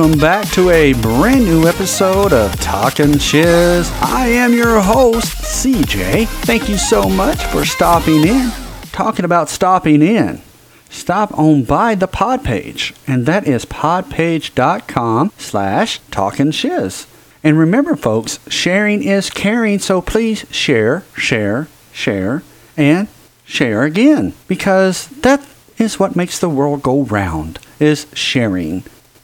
welcome back to a brand new episode of Talking Shiz. I am your host, CJ. Thank you so much for stopping in. Talking about stopping in, stop on by the pod page, and that is podpage.com slash talking shiz. And remember, folks, sharing is caring, so please share, share, share, and share again, because that is what makes the world go round, is sharing.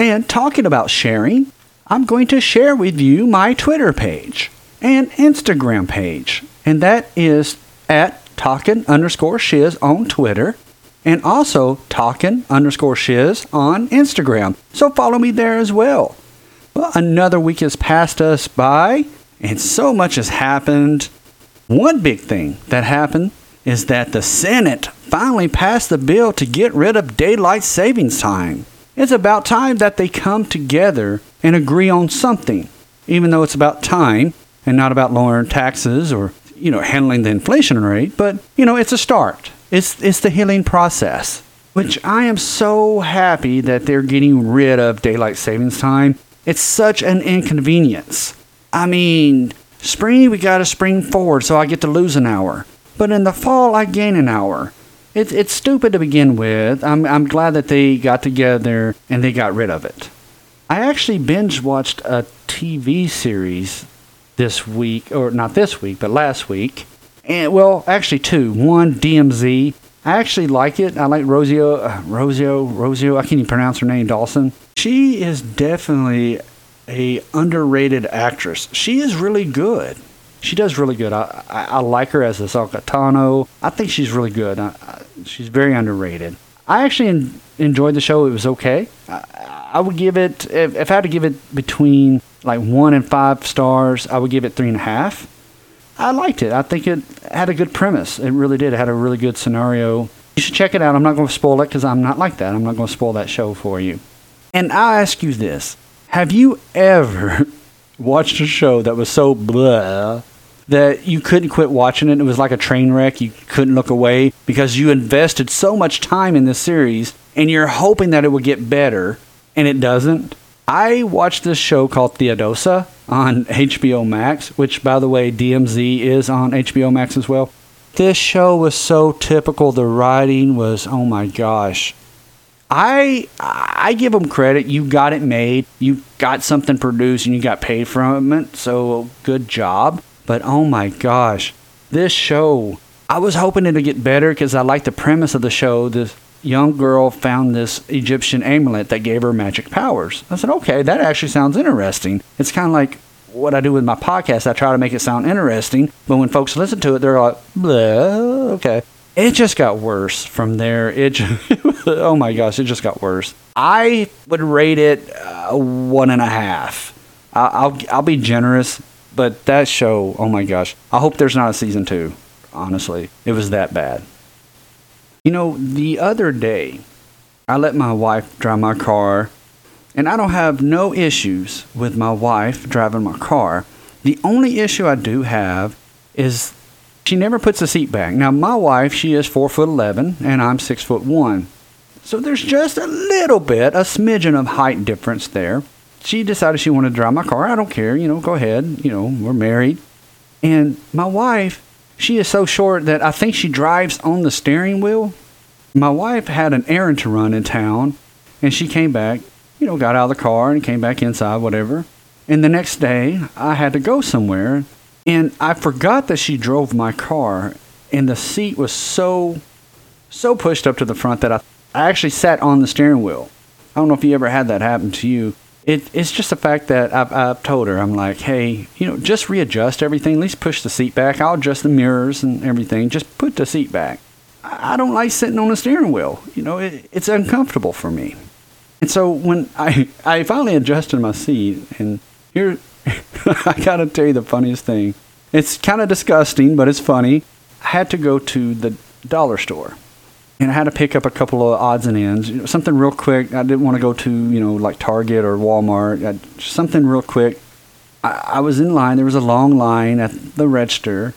And talking about sharing, I'm going to share with you my Twitter page and Instagram page, and that is at talking underscore shiz on Twitter and also talking underscore shiz on Instagram. So follow me there as well. Well, another week has passed us by, and so much has happened. One big thing that happened is that the Senate finally passed the bill to get rid of daylight savings time. It's about time that they come together and agree on something, even though it's about time and not about lowering taxes or, you know, handling the inflation rate, but, you know, it's a start. It's it's the healing process, which I am so happy that they're getting rid of daylight savings time it's such an inconvenience. I mean, spring, we got to spring forward, so I get to lose an hour. But in the fall, I gain an hour. It's, it's stupid to begin with. I'm, I'm glad that they got together and they got rid of it. I actually binge watched a TV series this week, or not this week, but last week. And well, actually two. One DMZ. I actually like it. I like Rosio, uh, Rosio, Rosio. I can't even pronounce her name. Dawson. She is definitely a underrated actress. She is really good. She does really good. I, I, I like her as a Salcatano. I think she's really good. I, she's very underrated. I actually en- enjoyed the show. It was okay. I, would give it, if, if I had to give it between like one and five stars, I would give it three and a half. I liked it. I think it had a good premise. It really did. It had a really good scenario. You should check it out. I'm not going to spoil it because I'm not like that. I'm not going to spoil that show for you. And I'll ask you this Have you ever watched a show that was so blah that you couldn't quit watching it? It was like a train wreck. You couldn't look away because you invested so much time in this series and you're hoping that it would get better and it doesn't. I watched this show called Theodosia on HBO Max, which, by the way, DMZ is on HBO Max as well. This show was so typical. The writing was, oh my gosh, I I give them credit. You got it made. You got something produced, and you got paid from it. So good job. But oh my gosh, this show. I was hoping it'd get better because I like the premise of the show. This young girl found this Egyptian amulet that gave her magic powers. I said, okay, that actually sounds interesting. It's kind of like what I do with my podcast. I try to make it sound interesting, but when folks listen to it, they're like, okay it just got worse from there. It, just, oh my gosh, it just got worse. I would rate it uh, one and a half. I'll, I'll I'll be generous, but that show, oh my gosh, I hope there's not a season two. Honestly, it was that bad. You know, the other day, I let my wife drive my car, and I don't have no issues with my wife driving my car. The only issue I do have is she never puts the seat back. Now, my wife, she is four foot eleven, and I'm six foot one. So there's just a little bit, a smidgen of height difference there. She decided she wanted to drive my car. I don't care, you know, go ahead. You know, we're married. And my wife, she is so short that I think she drives on the steering wheel. My wife had an errand to run in town, and she came back, you know, got out of the car and came back inside, whatever. And the next day, I had to go somewhere, and I forgot that she drove my car, and the seat was so, so pushed up to the front that I, I actually sat on the steering wheel. I don't know if you ever had that happen to you. It, it's just the fact that I've, I've told her, I'm like, hey, you know, just readjust everything. At least push the seat back. I'll adjust the mirrors and everything. Just put the seat back. I don't like sitting on the steering wheel. You know, it, it's uncomfortable for me. And so when I, I finally adjusted my seat, and here, I gotta tell you the funniest thing. It's kind of disgusting, but it's funny. I had to go to the dollar store. And I had to pick up a couple of odds and ends, you know, something real quick. I didn't want to go to, you know, like Target or Walmart. I, something real quick. I, I was in line. There was a long line at the register,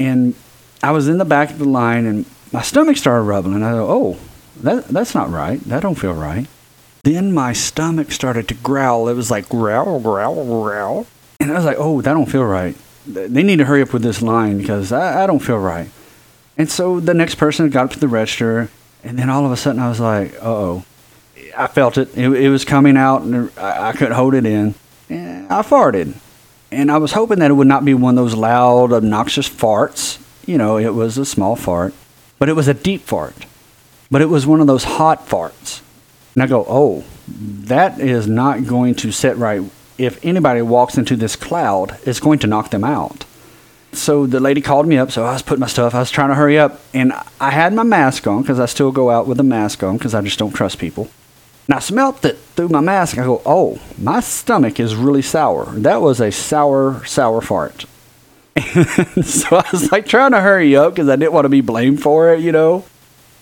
and I was in the back of the line, and my stomach started rubbling. And I thought, oh, that that's not right. That don't feel right. Then my stomach started to growl. It was like growl, growl, growl. And I was like, oh, that don't feel right. They need to hurry up with this line because I, I don't feel right. And so the next person got up to the register, and then all of a sudden I was like, oh. I felt it. it. It was coming out, and I, I couldn't hold it in. And I farted. And I was hoping that it would not be one of those loud, obnoxious farts. You know, it was a small fart, but it was a deep fart. But it was one of those hot farts. And I go, oh, that is not going to sit right. If anybody walks into this cloud, it's going to knock them out. So the lady called me up. So I was putting my stuff. I was trying to hurry up, and I had my mask on because I still go out with a mask on because I just don't trust people. And I smelt it through my mask. I go, oh, my stomach is really sour. That was a sour, sour fart. So I was like trying to hurry up because I didn't want to be blamed for it, you know.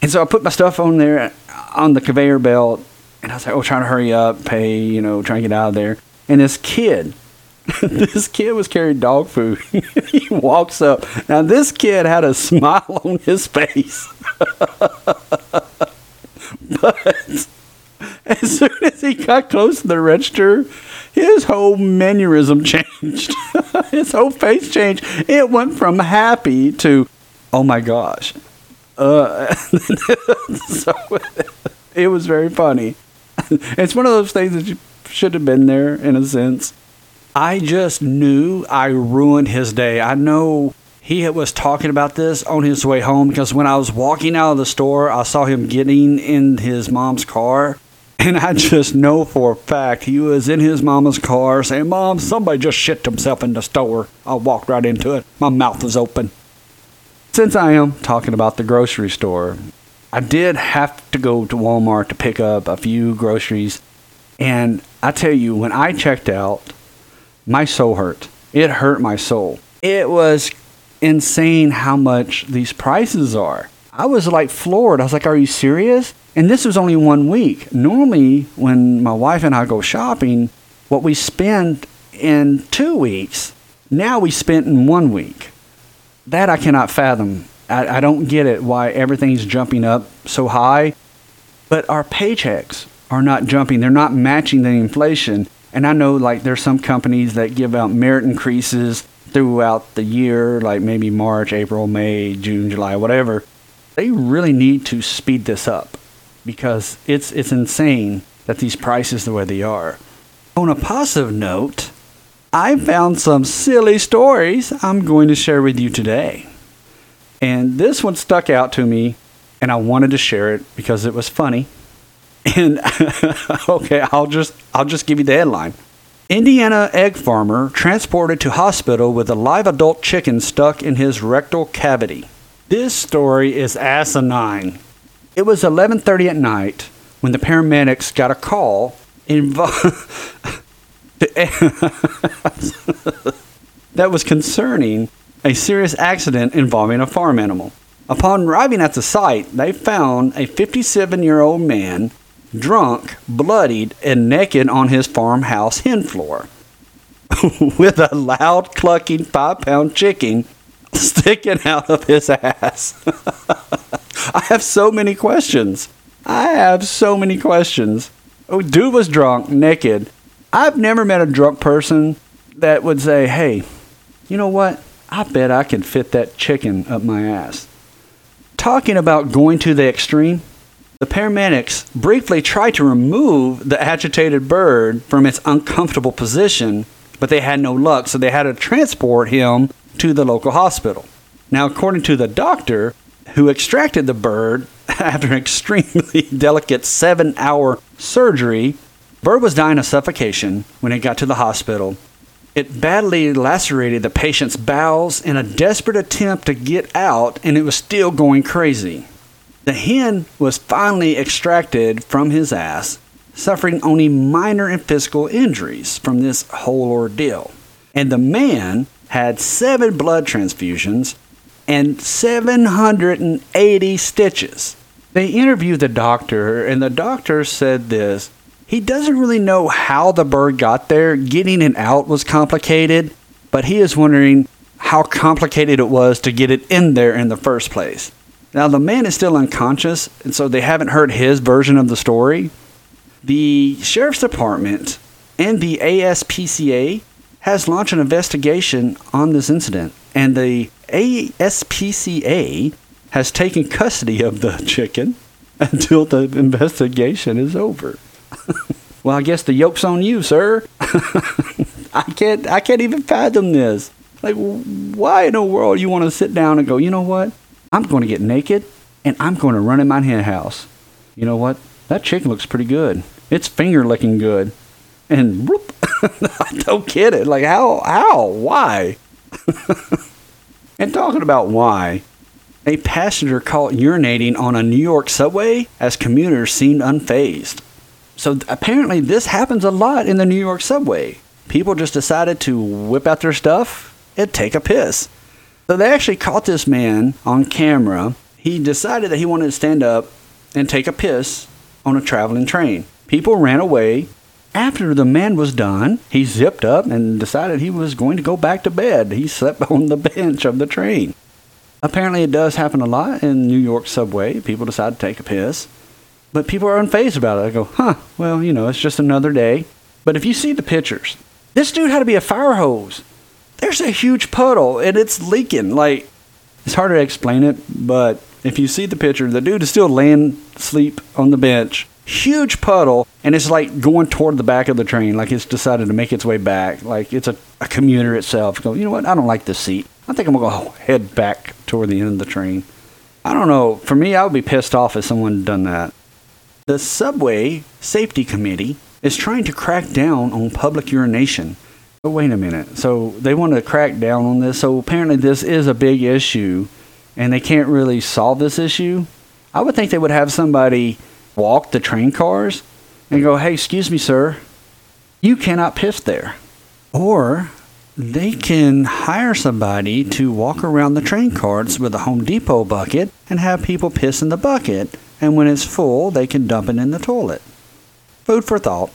And so I put my stuff on there on the conveyor belt, and I was like, oh, trying to hurry up, pay, you know, trying to get out of there. And this kid, this kid was carrying dog food. he walks up. Now, this kid had a smile on his face. but as soon as he got close to the register, his whole mannerism changed. his whole face changed. It went from happy to, oh my gosh. Uh, so it was very funny. It's one of those things that you should have been there in a sense. I just knew I ruined his day. I know he was talking about this on his way home because when I was walking out of the store, I saw him getting in his mom's car and I just know for a fact he was in his mama's car saying, Mom, somebody just shit himself in the store. I walked right into it. My mouth was open. Since I am talking about the grocery store, I did have to go to Walmart to pick up a few groceries. And I tell you, when I checked out, my soul hurt. It hurt my soul. It was insane how much these prices are. I was like floored. I was like, Are you serious? And this was only one week. Normally, when my wife and I go shopping, what we spend in two weeks, now we spent in one week. That I cannot fathom. I, I don't get it why everything's jumping up so high. But our paychecks are not jumping, they're not matching the inflation. And I know like there's some companies that give out merit increases throughout the year, like maybe March, April, May, June, July, whatever. They really need to speed this up because it's it's insane that these prices the way they are. On a positive note, I found some silly stories I'm going to share with you today. And this one stuck out to me and I wanted to share it because it was funny. And okay, I'll just I'll just give you the headline. Indiana egg farmer transported to hospital with a live adult chicken stuck in his rectal cavity. This story is asinine. It was 11:30 at night when the paramedics got a call that was concerning a serious accident involving a farm animal. Upon arriving at the site, they found a 57-year-old man drunk, bloodied, and naked on his farmhouse hen floor with a loud clucking 5-pound chicken sticking out of his ass. I have so many questions. I have so many questions. Oh, dude was drunk, naked. I've never met a drunk person that would say, hey, you know what? I bet I can fit that chicken up my ass. Talking about going to the extreme, the paramedics briefly tried to remove the agitated bird from its uncomfortable position, but they had no luck, so they had to transport him to the local hospital. Now, according to the doctor who extracted the bird after an extremely delicate seven hour surgery, bird was dying of suffocation when it got to the hospital. It badly lacerated the patient's bowels in a desperate attempt to get out, and it was still going crazy. The hen was finally extracted from his ass, suffering only minor and physical injuries from this whole ordeal. And the man had seven blood transfusions and 780 stitches. They interviewed the doctor, and the doctor said this he doesn't really know how the bird got there. Getting it out was complicated, but he is wondering how complicated it was to get it in there in the first place. Now, the man is still unconscious, and so they haven't heard his version of the story. the Sheriff's Department and the ASPCA has launched an investigation on this incident, and the ASPCA has taken custody of the chicken until the investigation is over. well, I guess the yoke's on you, sir. I can't I can't even fathom this. Like why in the world you want to sit down and go, "You know what? I'm going to get naked and I'm going to run in my hen house." You know what? That chicken looks pretty good. It's finger licking good. And whoop, don't get it. Like how how why? and talking about why, a passenger caught urinating on a New York subway as commuters seemed unfazed. So apparently, this happens a lot in the New York subway. People just decided to whip out their stuff and take a piss. So they actually caught this man on camera. He decided that he wanted to stand up and take a piss on a traveling train. People ran away. After the man was done, he zipped up and decided he was going to go back to bed. He slept on the bench of the train. Apparently, it does happen a lot in New York subway. People decide to take a piss. But people are unfazed about it. I go, huh, well, you know, it's just another day. But if you see the pictures, this dude had to be a fire hose. There's a huge puddle and it's leaking. Like, it's hard to explain it, but if you see the picture, the dude is still laying asleep on the bench. Huge puddle, and it's like going toward the back of the train, like it's decided to make its way back. Like it's a, a commuter itself. Go, you know what? I don't like this seat. I think I'm gonna go head back toward the end of the train. I don't know. For me, I would be pissed off if someone done that. The Subway Safety Committee is trying to crack down on public urination. But wait a minute. So they want to crack down on this. So apparently this is a big issue and they can't really solve this issue. I would think they would have somebody walk the train cars and go, "Hey, excuse me, sir. You cannot piss there." Or they can hire somebody to walk around the train cars with a Home Depot bucket and have people piss in the bucket and when it's full, they can dump it in the toilet. Food for thought.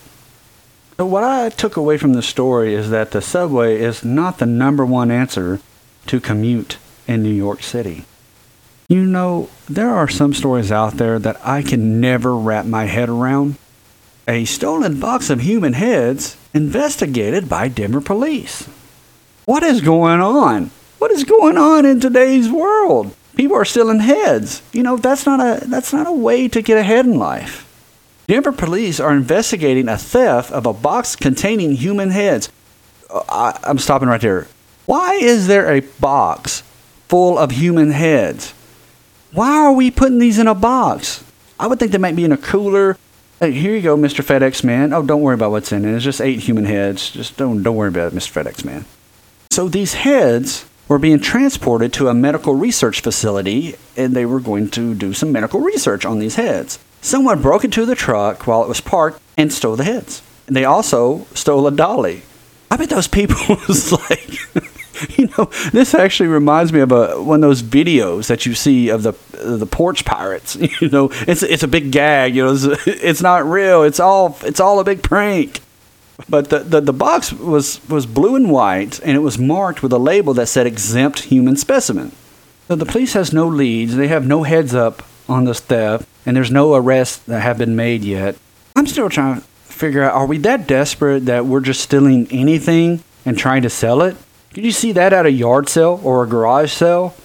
So what I took away from the story is that the subway is not the number one answer to commute in New York City. You know, there are some stories out there that I can never wrap my head around. A stolen box of human heads investigated by Denver police. What is going on? What is going on in today's world? people are stealing heads. You know, that's not a that's not a way to get ahead in life. Denver police are investigating a theft of a box containing human heads. Uh, I, I'm stopping right there. Why is there a box full of human heads? Why are we putting these in a box? I would think they might be in a cooler. Hey, here you go, Mr. FedEx man. Oh, don't worry about what's in it. It's just eight human heads. Just don't don't worry about it, Mr. FedEx man. So these heads were being transported to a medical research facility and they were going to do some medical research on these heads. Someone broke into the truck while it was parked and stole the heads. And they also stole a dolly. I bet those people was like, you know, this actually reminds me of a, one of those videos that you see of the the porch pirates. You know, it's it's a big gag. You know, it's, it's not real. It's all it's all a big prank. But the, the, the box was, was blue and white, and it was marked with a label that said exempt human specimen. So the police has no leads, they have no heads up on this theft, and there's no arrests that have been made yet. I'm still trying to figure out are we that desperate that we're just stealing anything and trying to sell it? Did you see that at a yard sale or a garage sale?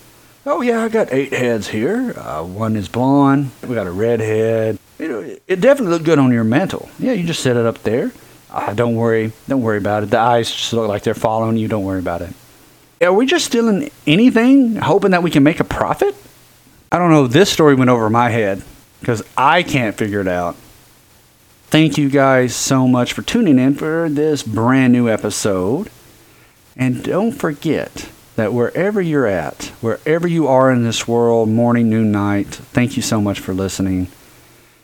Oh, yeah, I got eight heads here. Uh, one is blonde, we got a red head. It, it definitely looked good on your mantle. Yeah, you just set it up there. Uh, don't worry. Don't worry about it. The eyes just look like they're following you. Don't worry about it. Are we just stealing anything, hoping that we can make a profit? I don't know. This story went over my head because I can't figure it out. Thank you guys so much for tuning in for this brand new episode. And don't forget that wherever you're at, wherever you are in this world, morning, noon, night, thank you so much for listening.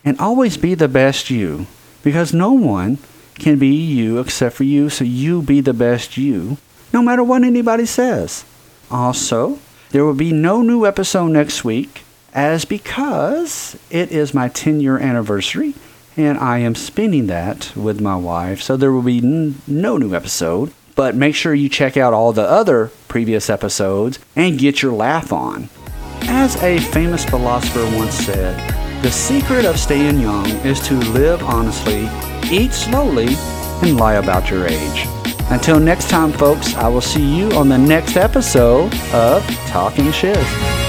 And always be the best you because no one can be you except for you, so you be the best you, no matter what anybody says. Also, there will be no new episode next week, as because it is my 10 year anniversary, and I am spending that with my wife, so there will be n- no new episode. But make sure you check out all the other previous episodes and get your laugh on. As a famous philosopher once said, The secret of staying young is to live honestly, eat slowly, and lie about your age. Until next time, folks, I will see you on the next episode of Talking Shiz.